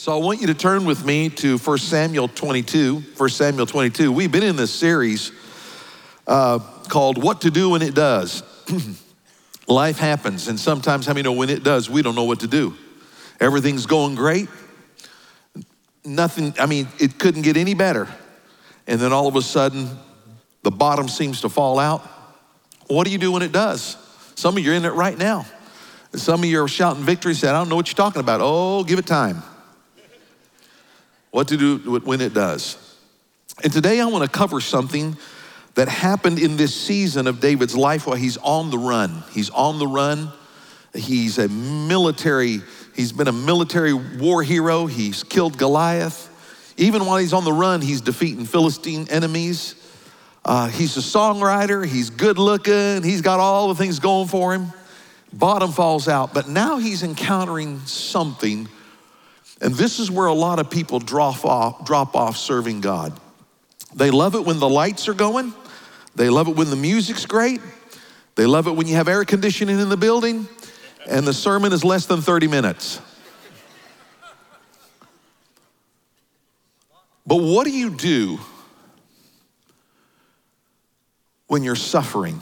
So I want you to turn with me to 1 Samuel 22. 1 Samuel 22. We've been in this series uh, called What to Do When It Does. Life happens, and sometimes, how many know when it does, we don't know what to do? Everything's going great. Nothing, I mean, it couldn't get any better. And then all of a sudden, the bottom seems to fall out. What do you do when it does? Some of you are in it right now. Some of you are shouting victory, said, I don't know what you're talking about. Oh, give it time what to do when it does. And today I want to cover something that happened in this season of David's life while he's on the run. He's on the run. He's a military, he's been a military war hero. He's killed Goliath. Even while he's on the run, he's defeating Philistine enemies. Uh, he's a songwriter, he's good looking, he's got all the things going for him. Bottom falls out, but now he's encountering something and this is where a lot of people drop off, drop off serving God. They love it when the lights are going. They love it when the music's great. They love it when you have air conditioning in the building and the sermon is less than 30 minutes. But what do you do when you're suffering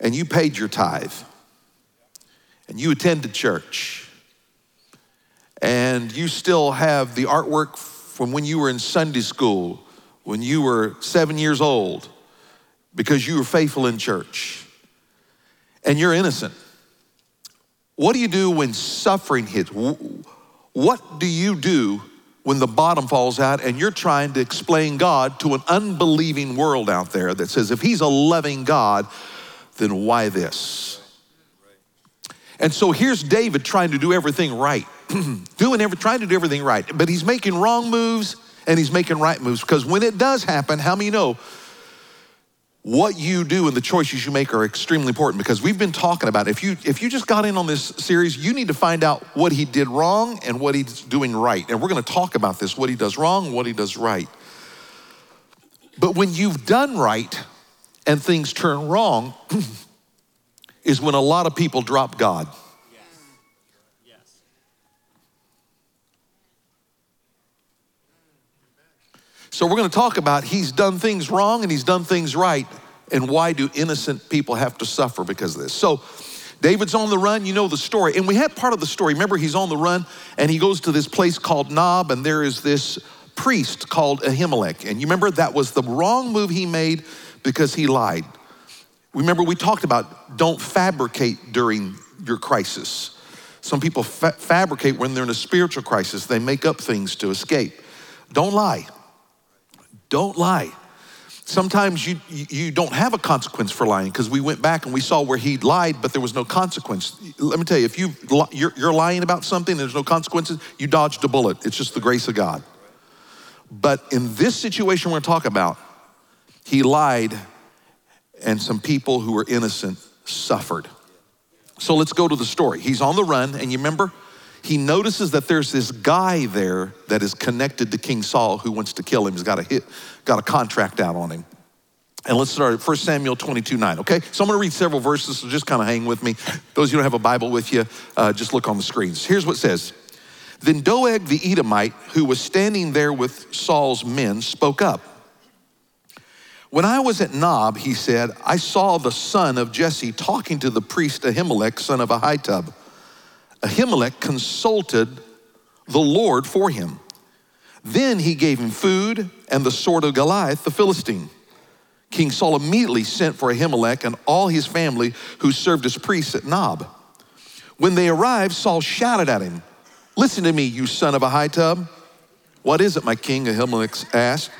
and you paid your tithe and you attended church and you still have the artwork from when you were in Sunday school, when you were seven years old, because you were faithful in church, and you're innocent. What do you do when suffering hits? What do you do when the bottom falls out and you're trying to explain God to an unbelieving world out there that says, if He's a loving God, then why this? And so here's David trying to do everything right. doing every, trying to do everything right, but he's making wrong moves and he's making right moves because when it does happen, how many know what you do and the choices you make are extremely important because we've been talking about if you if you just got in on this series, you need to find out what he did wrong and what he's doing right. And we're going to talk about this, what he does wrong what he does right. But when you've done right and things turn wrong, is when a lot of people drop God. So we're going to talk about he's done things wrong and he's done things right. And why do innocent people have to suffer because of this? So David's on the run, you know the story. And we had part of the story. Remember, he's on the run and he goes to this place called Nob, and there is this priest called Ahimelech. And you remember that was the wrong move he made because he lied. Remember, we talked about don't fabricate during your crisis. Some people fa- fabricate when they're in a spiritual crisis, they make up things to escape. Don't lie. Don't lie. Sometimes you, you don't have a consequence for lying because we went back and we saw where he lied, but there was no consequence. Let me tell you, if you, you're, lying about something and there's no consequences, you dodged a bullet. It's just the grace of God. But in this situation we're going to talk about, he lied and some people who were innocent suffered. So let's go to the story. He's on the run, and you remember he notices that there's this guy there that is connected to King Saul who wants to kill him. He's got a hit, got a contract out on him. And let's start at 1 Samuel 22 9, okay? So I'm gonna read several verses, so just kind of hang with me. Those of you who don't have a Bible with you, uh, just look on the screens. Here's what it says Then Doeg the Edomite, who was standing there with Saul's men, spoke up. When I was at Nob, he said, I saw the son of Jesse talking to the priest Ahimelech, son of Ahitub. Ahimelech consulted the Lord for him. Then he gave him food and the sword of Goliath the Philistine. King Saul immediately sent for Ahimelech and all his family who served as priests at Nob. When they arrived, Saul shouted at him, Listen to me, you son of Ahitub. What is it, my king? Ahimelech asked.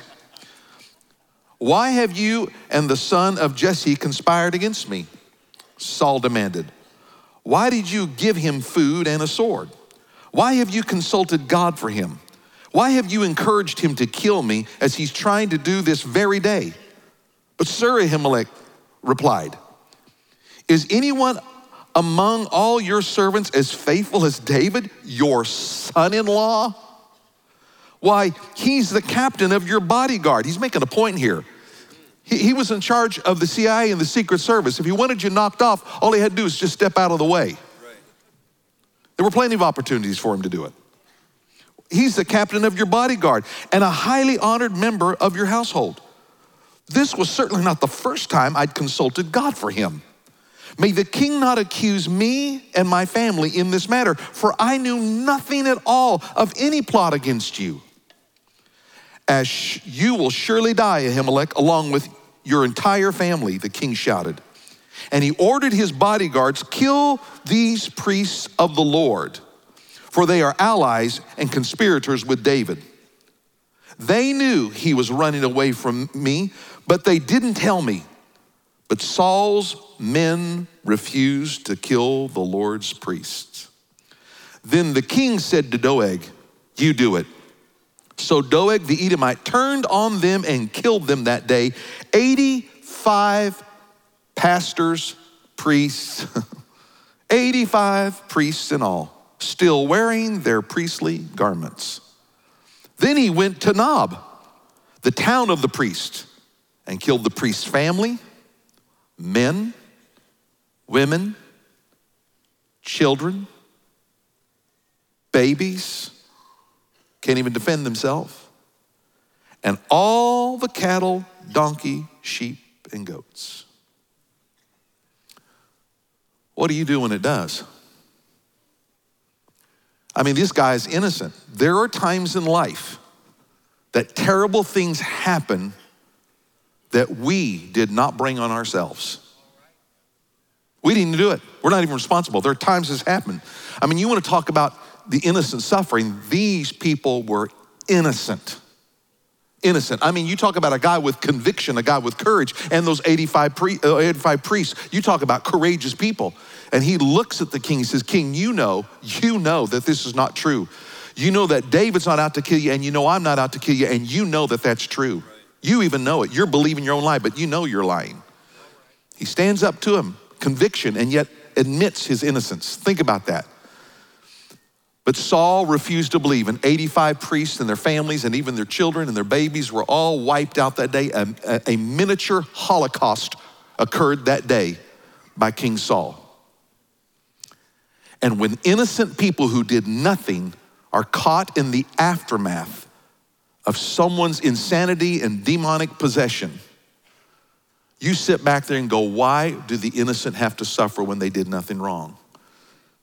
Why have you and the son of Jesse conspired against me? Saul demanded. Why did you give him food and a sword? Why have you consulted God for him? Why have you encouraged him to kill me as he's trying to do this very day? But Sir Ahimelech replied, Is anyone among all your servants as faithful as David, your son in law? Why, he's the captain of your bodyguard. He's making a point here. He, he was in charge of the CIA and the Secret Service. If he wanted you knocked off, all he had to do was just step out of the way. There were plenty of opportunities for him to do it. He's the captain of your bodyguard and a highly honored member of your household. This was certainly not the first time I'd consulted God for him. May the king not accuse me and my family in this matter, for I knew nothing at all of any plot against you. As you will surely die, Ahimelech, along with your entire family, the king shouted. And he ordered his bodyguards, kill these priests of the Lord, for they are allies and conspirators with David. They knew he was running away from me, but they didn't tell me. But Saul's men refused to kill the Lord's priests. Then the king said to Doeg, You do it. So Doeg the Edomite turned on them and killed them that day. 85 pastors, priests, 85 priests in all, still wearing their priestly garments. Then he went to Nob, the town of the priest, and killed the priest's family men, women, children, babies, can't even defend themselves, and all the cattle, donkey, sheep, and goats. What do you do when it does? I mean, this guy is innocent. There are times in life that terrible things happen that we did not bring on ourselves. We didn't do it. We're not even responsible. There are times this happened. I mean, you want to talk about the innocent suffering. These people were innocent. Innocent. I mean, you talk about a guy with conviction, a guy with courage, and those 85, pre, uh, 85 priests. You talk about courageous people. And he looks at the king. He says, King, you know, you know that this is not true. You know that David's not out to kill you, and you know I'm not out to kill you, and you know that that's true. You even know it. You're believing your own lie, but you know you're lying. He stands up to him, conviction, and yet admits his innocence. Think about that. But Saul refused to believe, and 85 priests and their families, and even their children and their babies were all wiped out that day. A, a, miniature Holocaust occurred that day by King Saul. And when innocent people who did nothing are caught in the aftermath of someone's insanity and demonic possession, you sit back there and go, why do the innocent have to suffer when they did nothing wrong?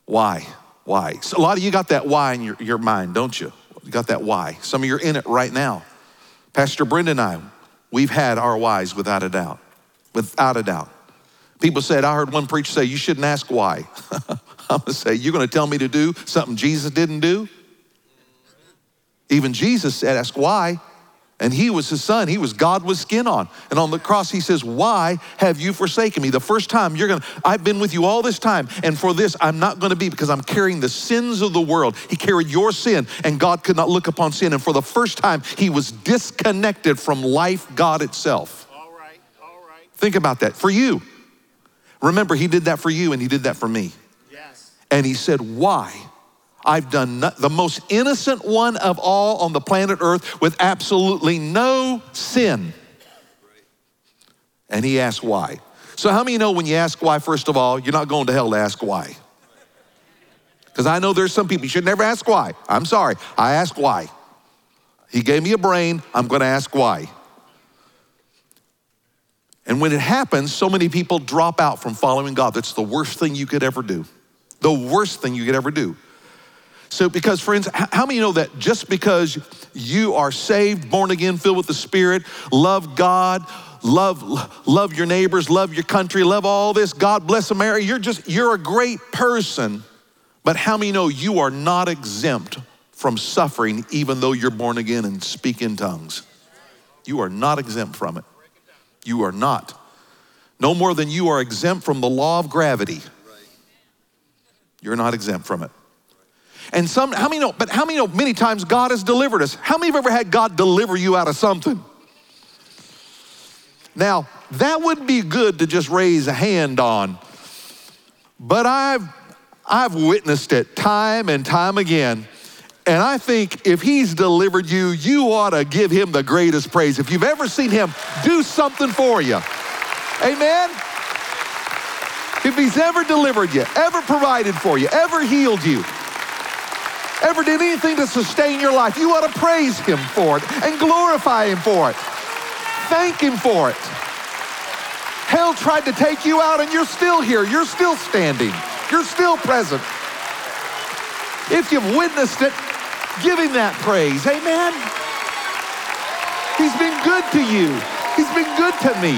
Why? Why? So a lot of you got that why in your, your mind, don't you? You got that why. Some of you are in it right now. Pastor Brenda and I, we've had our whys without a doubt. Without a doubt. People said, I heard one preacher say, you shouldn't ask why. I'm gonna say, you're gonna tell me to do something Jesus didn't do? Even Jesus said, Ask why. And he was his son. He was God with skin on. And on the cross, he says, Why have you forsaken me? The first time you're gonna, I've been with you all this time. And for this, I'm not gonna be because I'm carrying the sins of the world. He carried your sin, and God could not look upon sin. And for the first time, he was disconnected from life, God itself. All right, all right. Think about that. For you. Remember, he did that for you, and he did that for me. Yes. And he said, Why? I've done not, the most innocent one of all on the planet Earth with absolutely no sin. And he asked why. So, how many know when you ask why, first of all, you're not going to hell to ask why? Because I know there's some people, you should never ask why. I'm sorry, I ask why. He gave me a brain, I'm going to ask why. And when it happens, so many people drop out from following God. That's the worst thing you could ever do. The worst thing you could ever do. So, because friends, how many know that just because you are saved, born again, filled with the Spirit, love God, love love your neighbors, love your country, love all this, God bless America, you're just you're a great person. But how many know you are not exempt from suffering even though you're born again and speak in tongues? You are not exempt from it. You are not. No more than you are exempt from the law of gravity. You're not exempt from it. And some, how many know, but how many know many times God has delivered us? How many have ever had God deliver you out of something? Now, that would be good to just raise a hand on, but I've, I've witnessed it time and time again. And I think if he's delivered you, you ought to give him the greatest praise. If you've ever seen him do something for you, amen? If he's ever delivered you, ever provided for you, ever healed you, ever did anything to sustain your life, you ought to praise Him for it and glorify Him for it. Thank Him for it. Hell tried to take you out and you're still here. You're still standing. You're still present. If you've witnessed it, give Him that praise. Amen. He's been good to you. He's been good to me.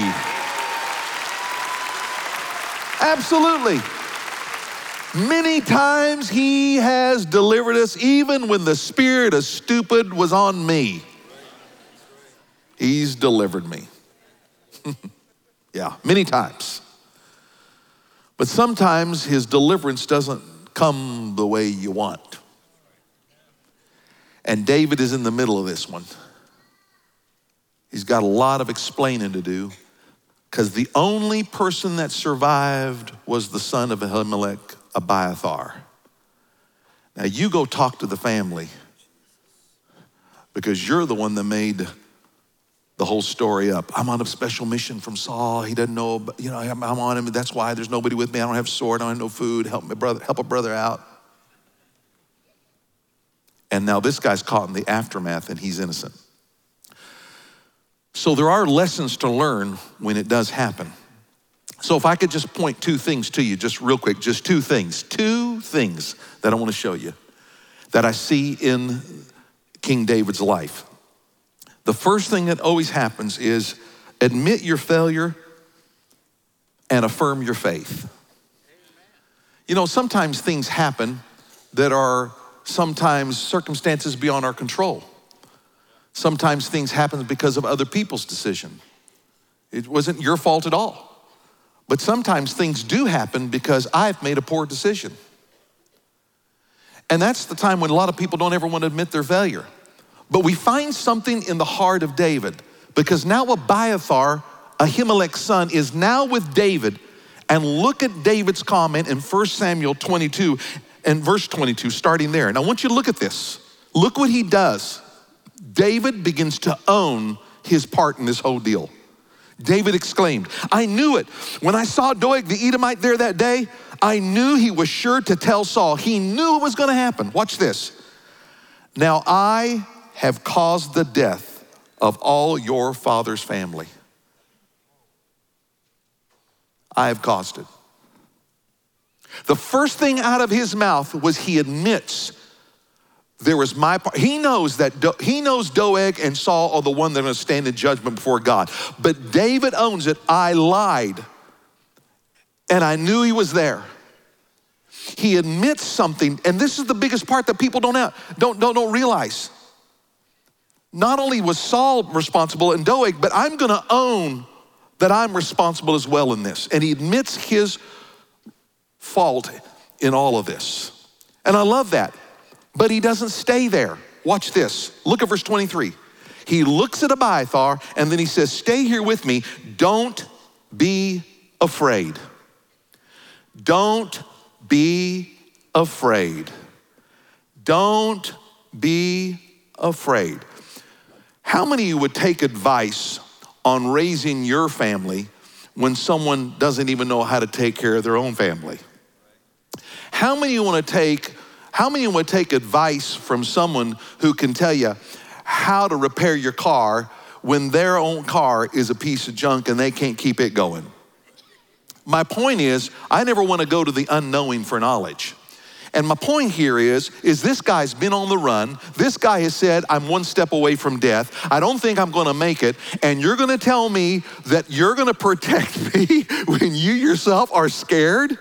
Absolutely. Many times he has delivered us, even when the spirit of stupid was on me. He's delivered me. yeah, many times. But sometimes his deliverance doesn't come the way you want. And David is in the middle of this one. He's got a lot of explaining to do because the only person that survived was the son of Ahimelech, Abiathar. Now you go talk to the family because you're the one that made the whole story up. I'm on a special mission from Saul. He doesn't know, you know, I'm, on him. That's why there's nobody with me. I don't have sword. I don't have no food. Help my brother, help a brother out. And now this guy's caught in the aftermath and he's innocent. So there are lessons to learn when it does happen. So if I could just point two things to you, just real quick, just two things, two things that I want to show you that I see in King David's life. The first thing that always happens is admit your failure and affirm your faith. You know, sometimes things happen that are sometimes circumstances beyond our control. Sometimes things happen because of other people's decision. It wasn't your fault at all. But sometimes things do happen because I've made a poor decision. And that's the time when a lot of people don't ever want to admit their failure. But we find something in the heart of David because now Abiathar, Ahimelech's son, is now with David. And look at David's comment in 1 Samuel 22 and verse 22, starting there. And I want you to look at this. Look what he does. David begins to own his part in this whole deal. David exclaimed, I knew it. When I saw Doeg the Edomite there that day, I knew he was sure to tell Saul. He knew it was going to happen. Watch this. Now I have caused the death of all your father's family. I have caused it. The first thing out of his mouth was he admits there was my part. He knows that Do, he knows Doeg and Saul are the one that are going to stand in judgment before God. But David owns it. I lied, and I knew he was there. He admits something, and this is the biggest part that people don't have, don't, don't, don't realize. Not only was Saul responsible and Doeg, but I'm going to own that I'm responsible as well in this. And he admits his fault in all of this. And I love that. But he doesn't stay there. Watch this. Look at verse 23. He looks at Abiathar and then he says, Stay here with me. Don't be afraid. Don't be afraid. Don't be afraid. How many of you would take advice on raising your family when someone doesn't even know how to take care of their own family? How many of you want to take how many would take advice from someone who can tell you how to repair your car when their own car is a piece of junk and they can't keep it going? My point is, I never want to go to the unknowing for knowledge. And my point here is, is this guy's been on the run. This guy has said, I'm one step away from death. I don't think I'm going to make it. And you're going to tell me that you're going to protect me when you yourself are scared?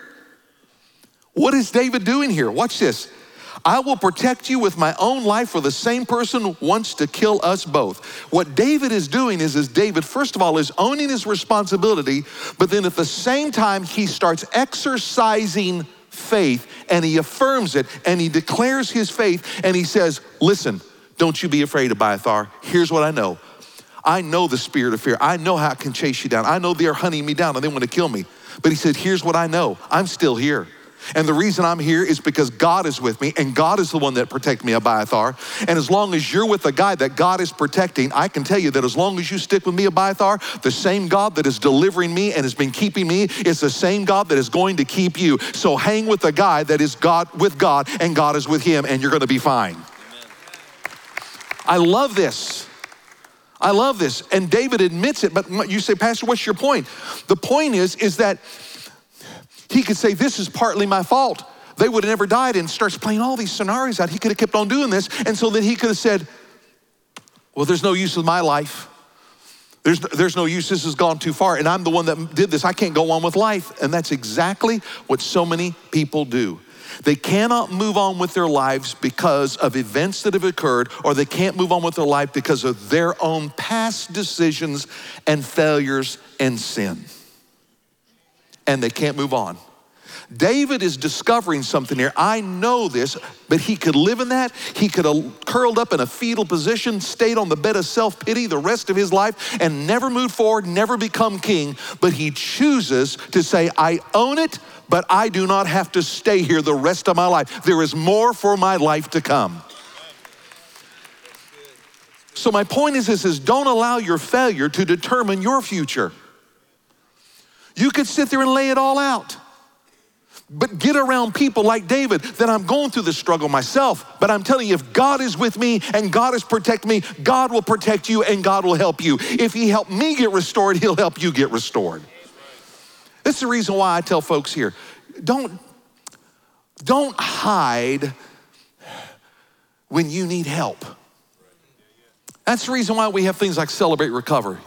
What is David doing here? Watch this. I will protect you with my own life, for the same person wants to kill us both. What David is doing is, is David, first of all, is owning his responsibility, but then at the same time, he starts exercising faith and he affirms it and he declares his faith and he says, Listen, don't you be afraid, of Abiathar. Here's what I know. I know the spirit of fear. I know how it can chase you down. I know they're hunting me down and they want to kill me. But he said, Here's what I know I'm still here. And the reason I'm here is because God is with me, and God is the one that protected me, Abiathar. And as long as you're with the guy that God is protecting, I can tell you that as long as you stick with me, Abiathar, the same God that is delivering me and has been keeping me is the same God that is going to keep you. So hang with the guy that is God with God, and God is with him, and you're going to be fine. Amen. I love this. I love this. And David admits it, but you say, Pastor, what's your point? The point is, is that he could say, This is partly my fault. They would have never died and starts playing all these scenarios out. He could have kept on doing this. And so then he could have said, Well, there's no use of my life. There's, there's no use. This has gone too far. And I'm the one that did this. I can't go on with life. And that's exactly what so many people do. They cannot move on with their lives because of events that have occurred, or they can't move on with their life because of their own past decisions and failures and sin and they can't move on. David is discovering something here. I know this, but he could live in that. He could have curled up in a fetal position, stayed on the bed of self pity the rest of his life, and never moved forward, never become king. But he chooses to say, I own it, but I do not have to stay here the rest of my life. There is more for my life to come. So, my point is this is don't allow your failure to determine your future. You could sit there and lay it all out. But get around people like David that I'm going through this struggle myself. But I'm telling you, if God is with me and God is protecting me, God will protect you and God will help you. If He helped me get restored, He'll help you get restored. This is the reason why I tell folks here don't, don't hide when you need help. That's the reason why we have things like Celebrate Recovery.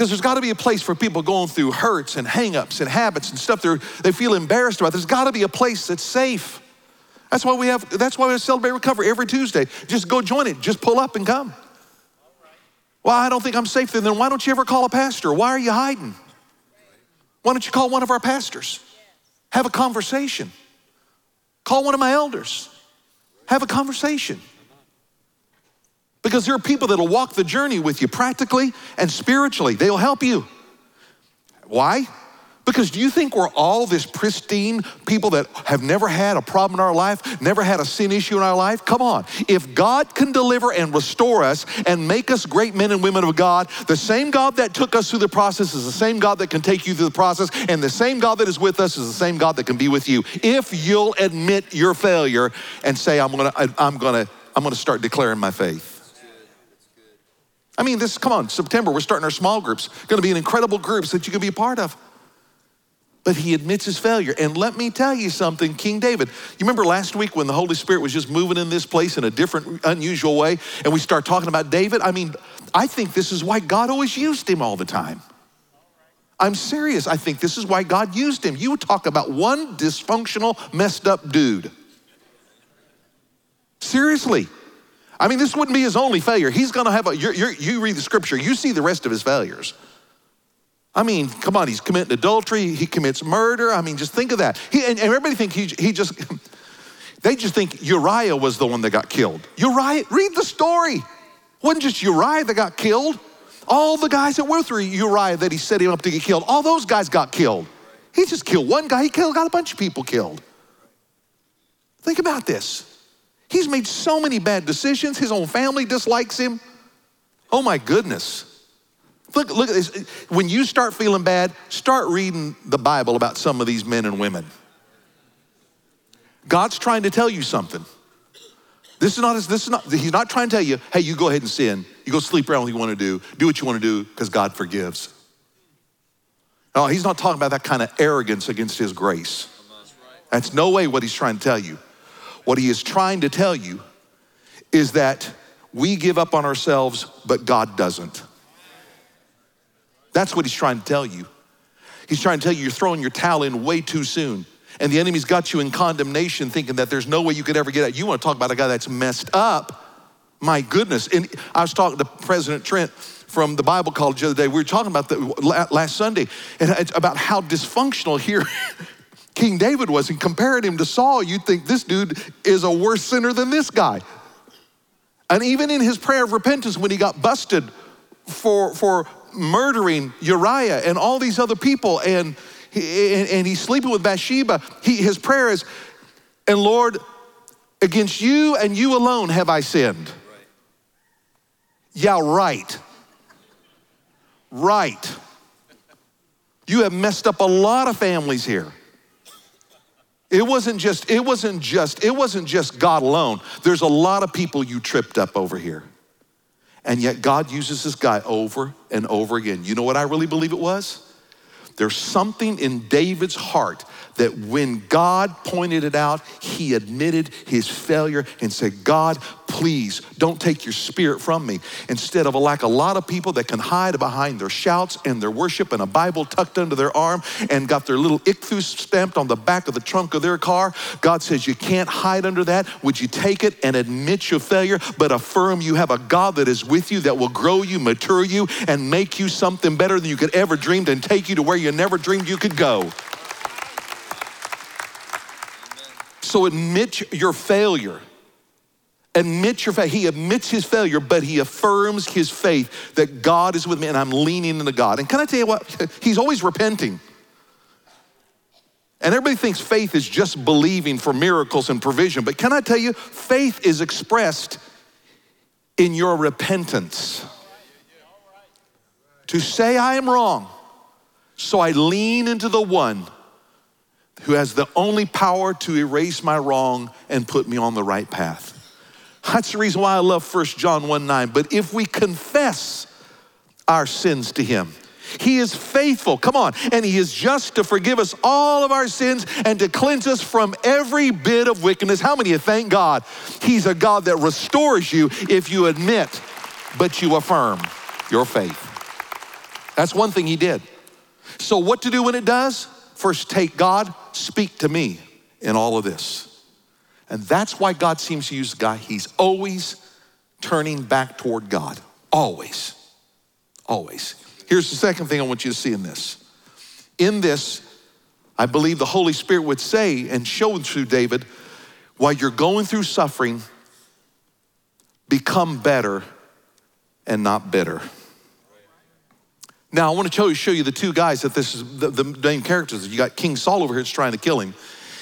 Because there's got to be a place for people going through hurts and hangups and habits and stuff they they feel embarrassed about. There's got to be a place that's safe. That's why we have. That's why we celebrate recovery every Tuesday. Just go join it. Just pull up and come. Well, I don't think I'm safe then. Then why don't you ever call a pastor? Why are you hiding? Why don't you call one of our pastors? Have a conversation. Call one of my elders. Have a conversation. Because there are people that'll walk the journey with you practically and spiritually. They'll help you. Why? Because do you think we're all this pristine people that have never had a problem in our life, never had a sin issue in our life? Come on. If God can deliver and restore us and make us great men and women of God, the same God that took us through the process is the same God that can take you through the process, and the same God that is with us is the same God that can be with you. If you'll admit your failure and say, I'm gonna, I'm gonna, I'm gonna start declaring my faith. I mean, this, come on, September, we're starting our small groups. Going to be an incredible groups that you can be a part of. But he admits his failure. And let me tell you something, King David. You remember last week when the Holy Spirit was just moving in this place in a different, unusual way, and we start talking about David? I mean, I think this is why God always used him all the time. I'm serious. I think this is why God used him. You talk about one dysfunctional, messed up dude. Seriously. I mean, this wouldn't be his only failure. He's going to have a, you're, you're, you read the scripture, you see the rest of his failures. I mean, come on, he's committing adultery, he commits murder. I mean, just think of that. He, and, everybody think he, he just, they just think Uriah was the one that got killed. Uriah, read the story. Wasn't just Uriah that got killed. All the guys that were through Uriah that he set him up to get killed, all those guys got killed. He just killed one guy, he killed, got a bunch of people killed. Think about this. He's made so many bad decisions. His own family dislikes him. Oh my goodness. Look, look at this. When you start feeling bad, start reading the Bible about some of these men and women. God's trying to tell you something. This is not, this is not, he's not trying to tell you, hey, you go ahead and sin. You go sleep around what you want to do. Do what you want to do because God forgives. No, he's not talking about that kind of arrogance against his grace. That's no way what he's trying to tell you. What he is trying to tell you is that we give up on ourselves, but God doesn't. That's what he's trying to tell you. He's trying to tell you you're throwing your towel in way too soon. And the enemy's got you in condemnation, thinking that there's no way you could ever get out. You want to talk about a guy that's messed up. My goodness. And I was talking to President Trent from the Bible college the other day. We were talking about the last Sunday and about how dysfunctional here King David was and compared him to Saul, you'd think this dude is a worse sinner than this guy. And even in his prayer of repentance, when he got busted for, for murdering Uriah and all these other people, and he, and, and he's sleeping with Bathsheba, he, his prayer is, and Lord, against you and you alone have I sinned. Right. Yeah, right. Right. You have messed up a lot of families here. It wasn't just, it wasn't just, it wasn't just God alone. There's a lot of people you tripped up over here. And yet God uses this guy over and over again. You know what I really believe it was? There's something in David's heart that when God pointed it out, he admitted his failure and said, God, please don't take your spirit from me. Instead of like a lot of people that can hide behind their shouts and their worship and a Bible tucked under their arm and got their little ichthus stamped on the back of the trunk of their car, God says, You can't hide under that. Would you take it and admit your failure, but affirm you have a God that is with you that will grow you, mature you, and make you something better than you could ever dreamed and take you to where you never dreamed you could go? So admit your failure. Admit your faith. He admits his failure, but he affirms his faith that God is with me and I'm leaning into God. And can I tell you what? He's always repenting. And everybody thinks faith is just believing for miracles and provision. But can I tell you, faith is expressed in your repentance. To say I am wrong, so I lean into the one who has the only power to erase my wrong and put me on the right path. That's the reason why I love 1 John 1 9. But if we confess our sins to him, he is faithful, come on, and he is just to forgive us all of our sins and to cleanse us from every bit of wickedness. How many of you thank God? He's a God that restores you if you admit, but you affirm your faith. That's one thing he did. So, what to do when it does? First, take God, speak to me in all of this. And that's why God seems to use the guy. He's always turning back toward God. Always. Always. Here's the second thing I want you to see in this. In this, I believe the Holy Spirit would say and show through David, while you're going through suffering, become better and not bitter. Now, I want to show you, the two guys that this is the, the main characters. You got King Saul over here that's trying to kill him.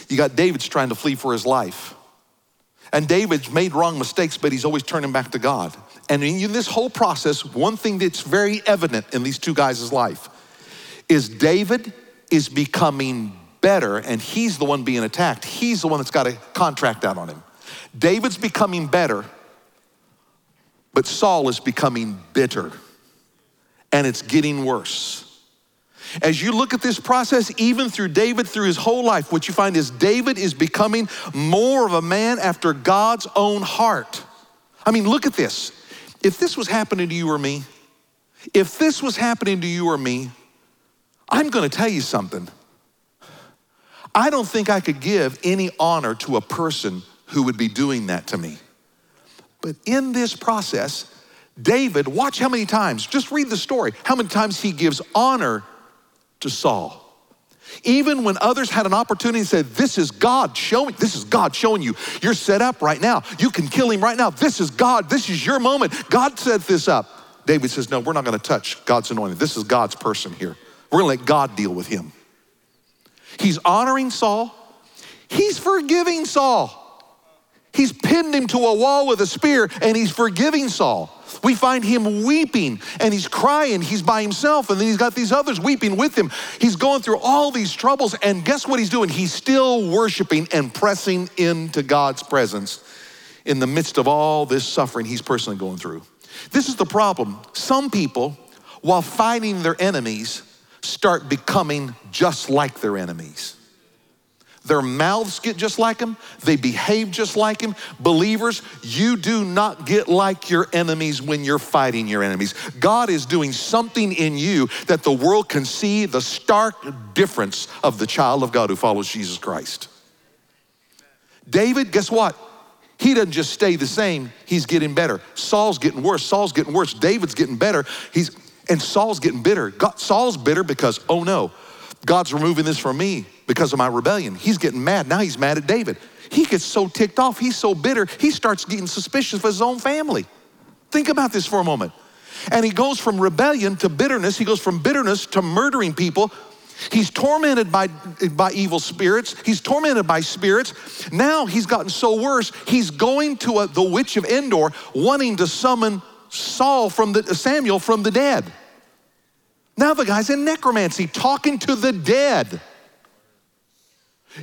You got David's trying to flee for his life. And David's made wrong mistakes, but he's always turning back to God. And in this whole process, one thing that's very evident in these two guys' life is David is becoming better, and he's the one being attacked. He's the one that's got a contract out on him. David's becoming better, but Saul is becoming bitter and it's getting worse. As you look at this process, even through David, through his whole life, what you find is David is becoming more of a man after God's own heart. I mean, look at this. If this was happening to you or me, if this was happening to you or me, I'm gonna tell you something. I don't think I could give any honor to a person who would be doing that to me. But in this process, David, watch how many times, just read the story, how many times he gives honor to Saul. Even when others had an opportunity and said, This is God showing, this is God showing you. You're set up right now. You can kill him right now. This is God. This is your moment. God set this up. David says, No, we're not going to touch God's anointing. This is God's person here. We're going to let God deal with him. He's honoring Saul, he's forgiving Saul. He's pinned him to a wall with a spear and he's forgiving Saul. We find him weeping and he's crying. He's by himself, and then he's got these others weeping with him. He's going through all these troubles, and guess what he's doing? He's still worshiping and pressing into God's presence in the midst of all this suffering he's personally going through. This is the problem. Some people, while fighting their enemies, start becoming just like their enemies. Their mouths get just like him. They behave just like him. Believers, you do not get like your enemies when you're fighting your enemies. God is doing something in you that the world can see the stark difference of the child of God who follows Jesus Christ. David, guess what? He doesn't just stay the same, he's getting better. Saul's getting worse. Saul's getting worse. David's getting better. He's and Saul's getting bitter. God, Saul's bitter because, oh no, God's removing this from me because of my rebellion. He's getting mad. Now he's mad at David. He gets so ticked off, he's so bitter, he starts getting suspicious of his own family. Think about this for a moment. And he goes from rebellion to bitterness, he goes from bitterness to murdering people. He's tormented by, by evil spirits. He's tormented by spirits. Now he's gotten so worse, he's going to a, the witch of Endor wanting to summon Saul from the, Samuel from the dead. Now the guy's in necromancy, talking to the dead.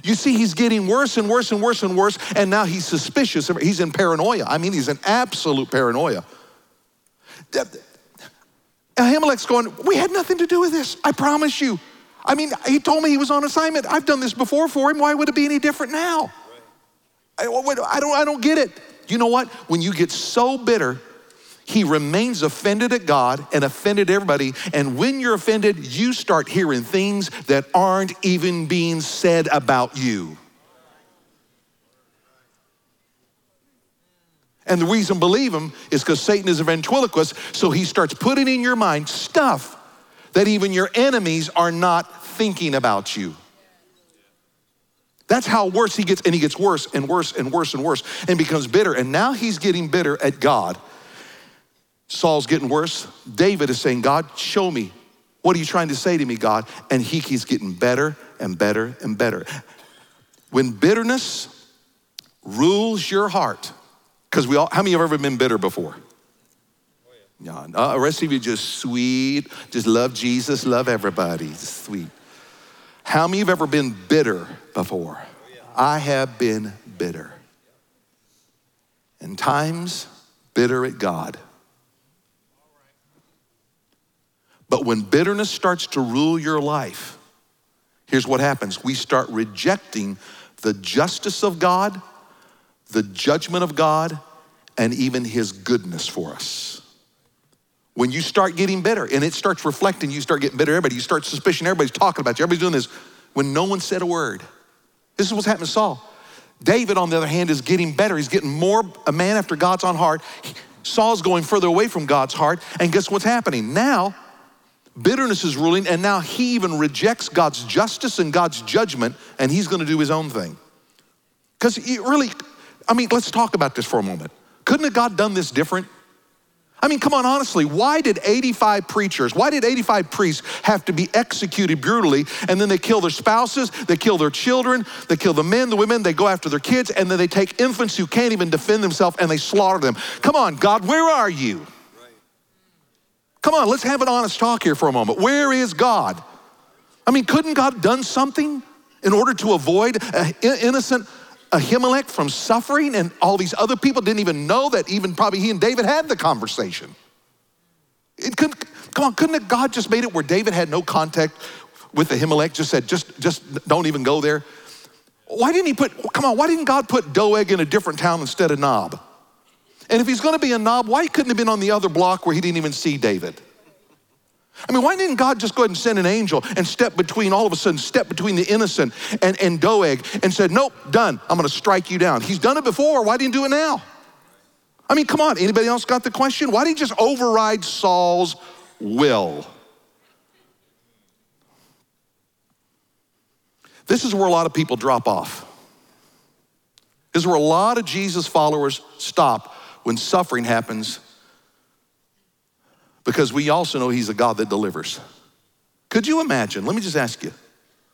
You see, he's getting worse and worse and worse and worse, and now he's suspicious. He's in paranoia. I mean, he's in absolute paranoia. Ahimelech's going, We had nothing to do with this, I promise you. I mean, he told me he was on assignment. I've done this before for him. Why would it be any different now? I, I, don't, I don't get it. You know what? When you get so bitter, he remains offended at God and offended everybody. And when you're offended, you start hearing things that aren't even being said about you. And the reason believe him is because Satan is a ventriloquist, so he starts putting in your mind stuff that even your enemies are not thinking about you. That's how worse he gets, and he gets worse and worse and worse and worse and becomes bitter. And now he's getting bitter at God. Saul's getting worse. David is saying, God, show me. What are you trying to say to me, God? And he keeps getting better and better and better. When bitterness rules your heart, because we all, how many have ever been bitter before? Yeah, uh, the rest of you just sweet, just love Jesus, love everybody, just sweet. How many have ever been bitter before? I have been bitter. And times bitter at God. But when bitterness starts to rule your life, here's what happens we start rejecting the justice of God, the judgment of God, and even His goodness for us. When you start getting bitter and it starts reflecting, you start getting bitter, everybody, you start suspicion, everybody's talking about you, everybody's doing this, when no one said a word. This is what's happening to Saul. David, on the other hand, is getting better. He's getting more a man after God's own heart. Saul's going further away from God's heart. And guess what's happening? Now, bitterness is ruling, and now he even rejects God's justice and God's judgment, and he's to do his own thing. Because he really, I mean, let's talk about this for a moment. Couldn't have God done this different? I mean, come on, honestly, why did 85 preachers, why did 85 priests have to be executed brutally and then they kill their spouses, they kill their children, they kill the men, the women, they go after their kids, and then they take infants who can't even defend themselves and they slaughter them? Come on, God, where are you? Come on, let's have an honest talk here for a moment. Where is God? I mean, couldn't God done something in order to avoid an innocent Ahimelech from suffering, and all these other people didn't even know that even probably he and David had the conversation. It couldn't, come on, couldn't God just made it where David had no contact with Ahimelech, just said, just, just don't even go there? Why didn't he put, come on, why didn't God put Doeg in a different town instead of Nob? And if he's gonna be a Nob, why couldn't have been on the other block where he didn't even see David? I mean, why didn't God just go ahead and send an angel and step between, all of a sudden, step between the innocent and, and Doeg and said, Nope, done. I'm gonna strike you down. He's done it before. Why didn't he do it now? I mean, come on. Anybody else got the question? Why did he just override Saul's will? This is where a lot of people drop off. This is where a lot of Jesus followers stop when suffering happens because we also know he's a God that delivers. Could you imagine? Let me just ask you.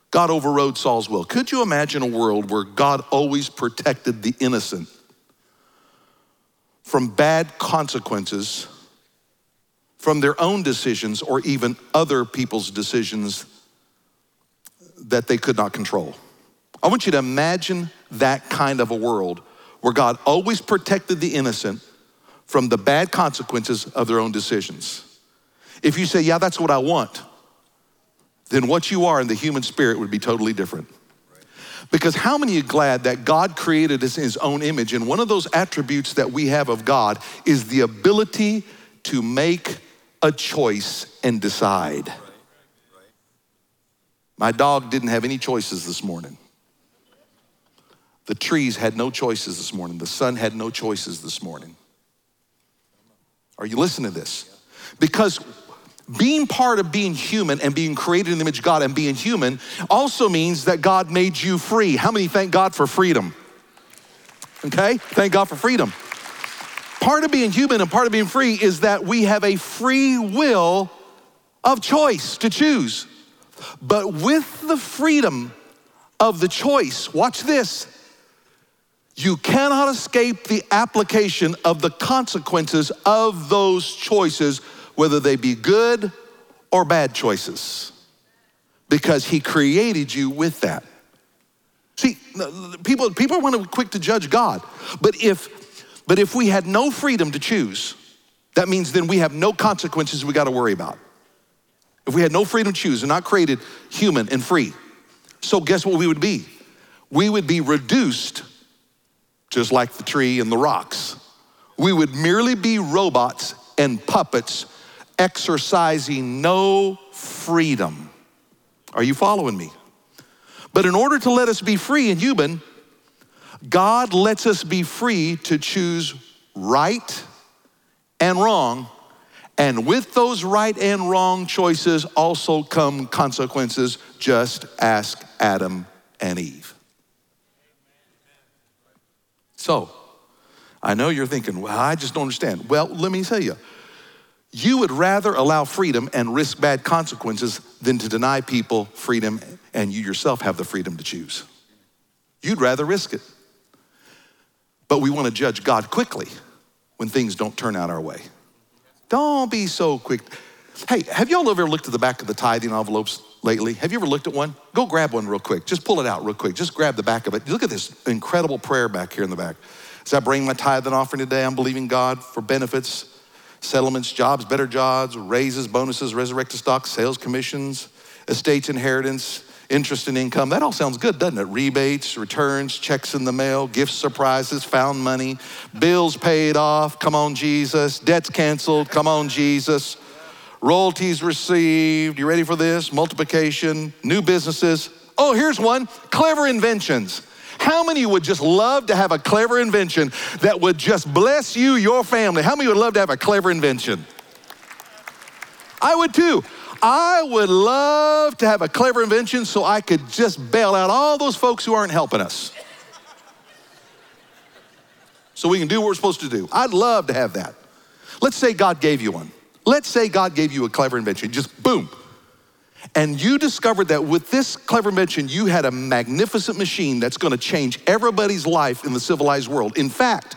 God overrode Saul's will. Could you imagine a world where God always protected the innocent from bad consequences from their own decisions or even other people's decisions that they could not control? I want you to imagine that kind of a world where God always protected the innocent from the bad consequences of their own decisions. If you say, Yeah, that's what I want, then what you are in the human spirit would be totally different. Because how many are glad that God created us in his own image? And one of those attributes that we have of God is the ability to make a choice and decide. My dog didn't have any choices this morning. The trees had no choices this morning. The sun had no choices this morning. Are you listening to this? Because being part of being human and being created in the image of God and being human also means that God made you free. How many thank God for freedom? Okay? Thank God for freedom. Part of being human and part of being free is that we have a free will of choice to choose. But with the freedom of the choice, watch this, you cannot escape the application of the consequences of those choices, whether they be good or bad choices, because He created you with that. See, people, people to quick to judge God, but if, but if we had no freedom to choose, that means then we have no consequences we got to worry about. If we had no freedom to choose and not created human and free, so guess what we would be? We would be reduced just like the tree and the rocks. We would merely be robots and puppets exercising no freedom. Are you following me? But in order to let us be free and human, God lets us be free to choose right and wrong. And with those right and wrong choices also come consequences. Just ask Adam and Eve. So, I know you're thinking, well, I just don't understand. Well, let me tell you. You would rather allow freedom and risk bad consequences than to deny people freedom and you yourself have the freedom to choose. You'd rather risk it. But we want to judge God quickly when things don't turn out our way. Don't be so quick. Hey, have y'all ever looked at the back of the tithing envelopes lately? Have you ever looked at one? Go grab one real quick. Just pull it out real quick. Just grab the back of it. Look at this incredible prayer back here in the back. As I bring my tithe and offering today, I'm believing God for benefits, settlements, jobs, better jobs, raises, bonuses, resurrected stock, sales commissions, estates, inheritance, interest and income. That all sounds good, doesn't it? Rebates, returns, checks in the mail, gift surprises, found money, bills paid off. Come on, Jesus. Debts canceled. Come on, Jesus royalties received. You ready for this? Multiplication, new businesses. Oh, here's one clever inventions. How many would just love to have a clever invention that would just bless you, your family? How many would love to have a clever invention? I would too. I would love to have a clever invention so I could just bail out all those folks who aren't helping us. So we can do what we're supposed to do. I'd love to have that. Let's say God gave you one. Let's say God gave you a clever invention, just boom. And you discovered that with this clever invention, you had a magnificent machine that's gonna change everybody's life in the civilized world. In fact,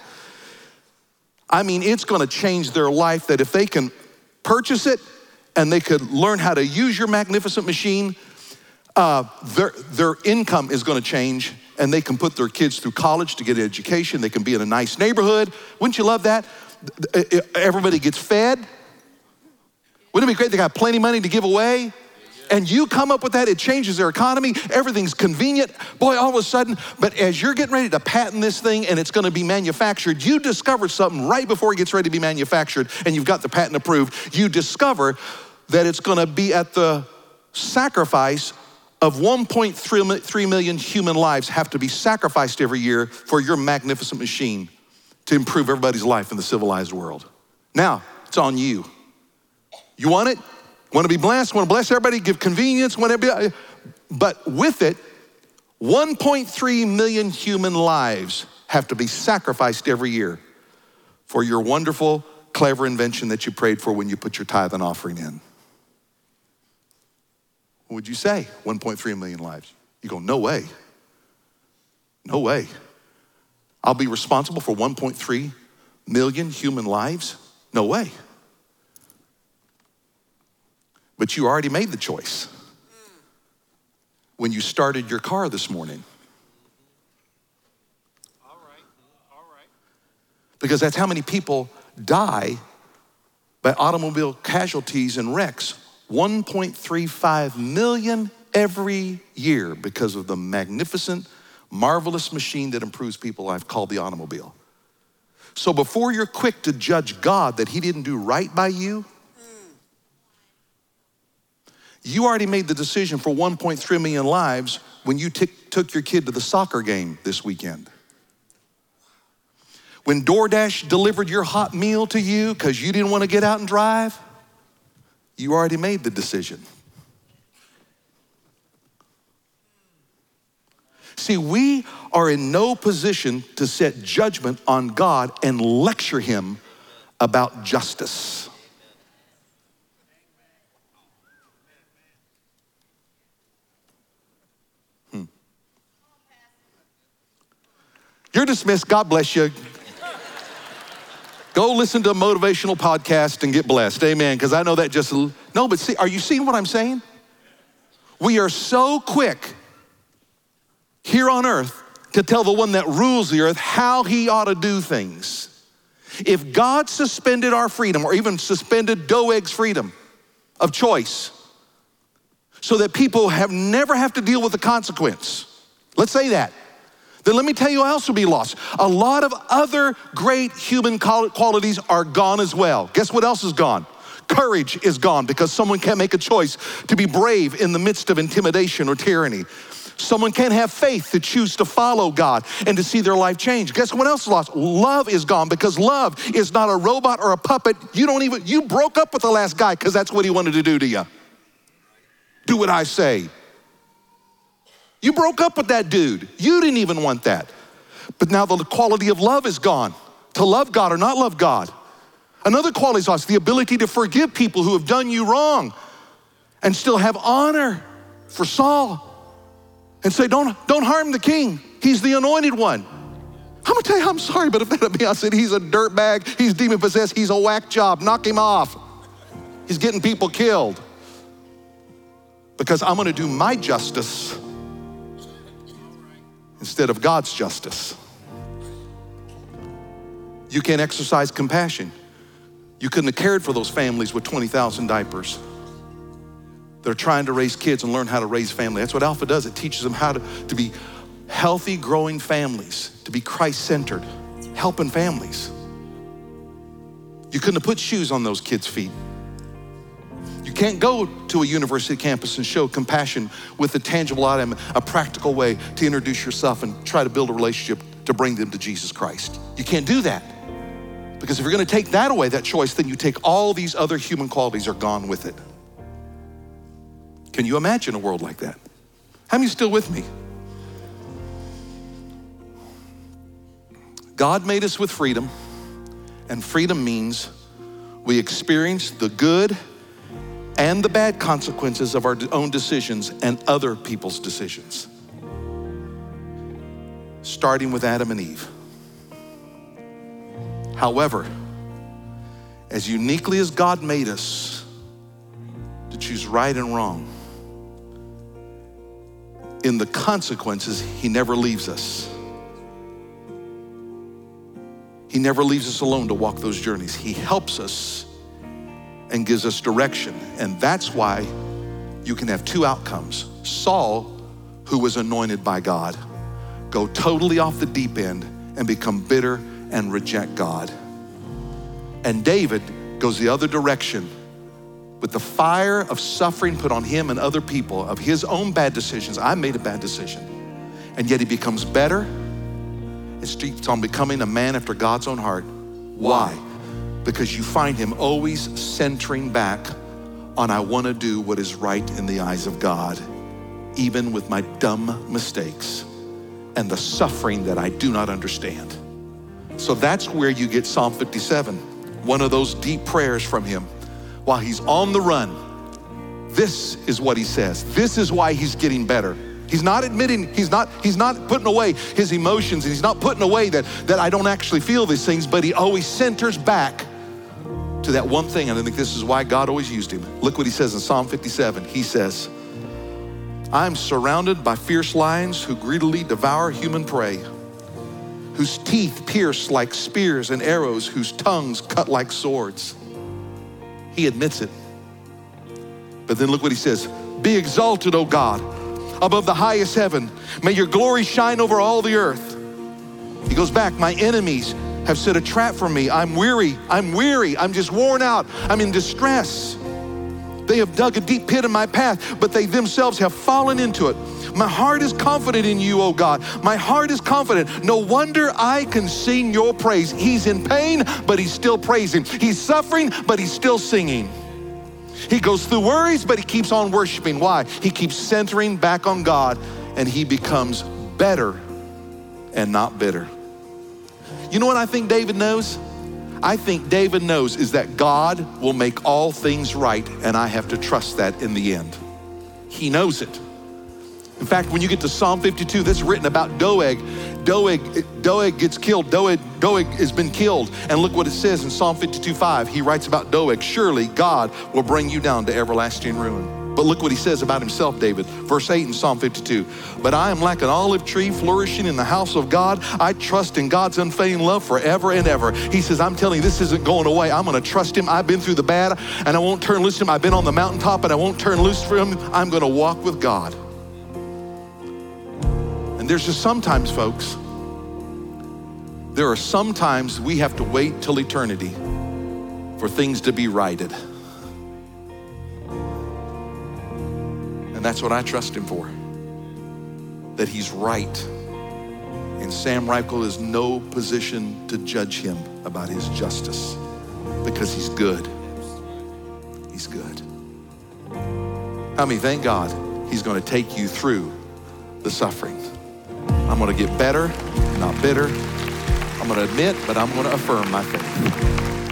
I mean, it's gonna change their life that if they can purchase it and they could learn how to use your magnificent machine, uh, their, their income is gonna change and they can put their kids through college to get an education. They can be in a nice neighborhood. Wouldn't you love that? Everybody gets fed, wouldn't it be great? They got plenty of money to give away. And you come up with that, it changes their economy. Everything's convenient. Boy, all of a sudden, but as you're getting ready to patent this thing and it's gonna be manufactured, you discover something right before it gets ready to be manufactured and you've got the patent approved. You discover that it's gonna be at the sacrifice of 1.3 million human lives have to be sacrificed every year for your magnificent machine to improve everybody's life in the civilized world. Now, it's on you. You want it? Want to be blessed? Want to bless everybody? Give convenience? Want but with it, 1.3 million human lives have to be sacrificed every year for your wonderful, clever invention that you prayed for when you put your tithe and offering in. What would you say? 1.3 million lives. You go, no way. No way. I'll be responsible for 1.3 million human lives? No way. But you already made the choice when you started your car this morning. All right. All right. Because that's how many people die by automobile casualties and wrecks 1.35 million every year because of the magnificent, marvelous machine that improves people I've called the automobile. So before you're quick to judge God that He didn't do right by you, you already made the decision for 1.3 million lives when you t- took your kid to the soccer game this weekend. When DoorDash delivered your hot meal to you because you didn't want to get out and drive, you already made the decision. See, we are in no position to set judgment on God and lecture Him about justice. You're dismissed. God bless you. Go listen to a motivational podcast and get blessed. Amen. Because I know that just, no, but see, are you seeing what I'm saying? We are so quick here on earth to tell the one that rules the earth how he ought to do things. If God suspended our freedom or even suspended Doeg's freedom of choice so that people have never have to deal with the consequence, let's say that, then let me tell you what else will be lost. A lot of other great human qualities are gone as well. Guess what else is gone? Courage is gone because someone can't make a choice to be brave in the midst of intimidation or tyranny. Someone can't have faith to choose to follow God and to see their life change. Guess what else is lost? Love is gone because love is not a robot or a puppet. You don't even, you broke up with the last guy because that's what he wanted to do to you. Do what I say. You broke up with that dude. You didn't even want that. But now the quality of love is gone. To love God or not love God. Another quality is us, the ability to forgive people who have done you wrong and still have honor for Saul and say, don't, don't harm the king. He's the anointed one. I'm gonna tell you, I'm sorry, but if that I said, he's a dirtbag, he's demon possessed, he's a whack job, knock him off. He's getting people killed. Because I'm gonna do my justice instead of God's justice. You can't exercise compassion. You couldn't have cared for those families with 20,000 diapers. They're trying to raise kids and learn how to raise family. That's what Alpha does. It teaches them how to, to be healthy, growing families, to be Christ centered, helping families. You couldn't have put shoes on those kids' feet. Can't go to a university campus and show compassion with a tangible item, a practical way to introduce yourself and try to build a relationship to bring them to Jesus Christ. You can't do that. Because if you're going to take that away, that choice, then you take all these other human qualities are gone with it. Can you imagine a world like that? How many still with me? God made us with freedom, and freedom means we experience the good and the bad consequences of our own decisions and other people's decisions. Starting with Adam and Eve. However, as uniquely as God made us to choose right and wrong, in the consequences, He never leaves us. He never leaves us alone to walk those journeys. He helps us and gives us direction. And that's why you can have two outcomes. Saul, who was anointed by God, go totally off the deep end and become bitter and reject God. And David goes the other direction with the fire of suffering put on him and other people of his own bad decisions. I made a bad decision. And yet he becomes better and keeps on becoming a man after God's own heart. Why? Because you find him always centering back on, I want to do what is right in the eyes of God, even with my dumb mistakes and the suffering that I do not understand. So that's where you get Psalm 57, one of those deep prayers from him while he's on the run. This is what he says. This is why he's getting better. He's not admitting, he's not, he's not putting away his emotions, and he's not putting away that, that I don't actually feel these things, but he always centers back to that one thing, and I think this is why God always used him. Look what he says in Psalm 57. He says, I'm surrounded by fierce lions who greedily devour human prey, whose teeth pierce like spears and arrows, whose tongues cut like swords. He admits it. But then look what he says Be exalted, O God, above the highest heaven. May your glory shine over all the earth. He goes back, My enemies have set a trap for me. I'm weary. I'm weary. I'm just worn out. I'm in distress. They have dug a deep pit in my path, but they themselves have fallen into it. My heart is confident in you, O God. My heart is confident. No wonder I can sing your praise. He's in pain, but he's still praising. He's suffering, but he's still singing. He goes through worries, but he keeps on worshiping. Why? He keeps centering back on God and he becomes better and not bitter. You know what I think David knows? I think David knows is that God will make all things right, and I have to trust that in the end. He knows it. In fact, when you get to Psalm 52, that's written about Doeg. Doeg, Doeg gets killed. Doeg, Doeg has been killed. And look what it says in Psalm 52 5. He writes about Doeg Surely God will bring you down to everlasting ruin. But look what he says about himself, David. Verse 8 in Psalm 52. But I am like an olive tree flourishing in the house of God. I trust in God's unfailing love forever and ever. He says, I'm telling you, this isn't going away. I'm going to trust him. I've been through the bad and I won't turn loose him. I've been on the mountaintop and I won't turn loose from him. I'm going to walk with God. And there's just sometimes, folks, there are sometimes we have to wait till eternity for things to be righted. And that's what I trust him for. That he's right. And Sam Reichel is no position to judge him about his justice because he's good. He's good. I mean, thank God he's going to take you through the suffering. I'm going to get better, not bitter. I'm going to admit, but I'm going to affirm my faith.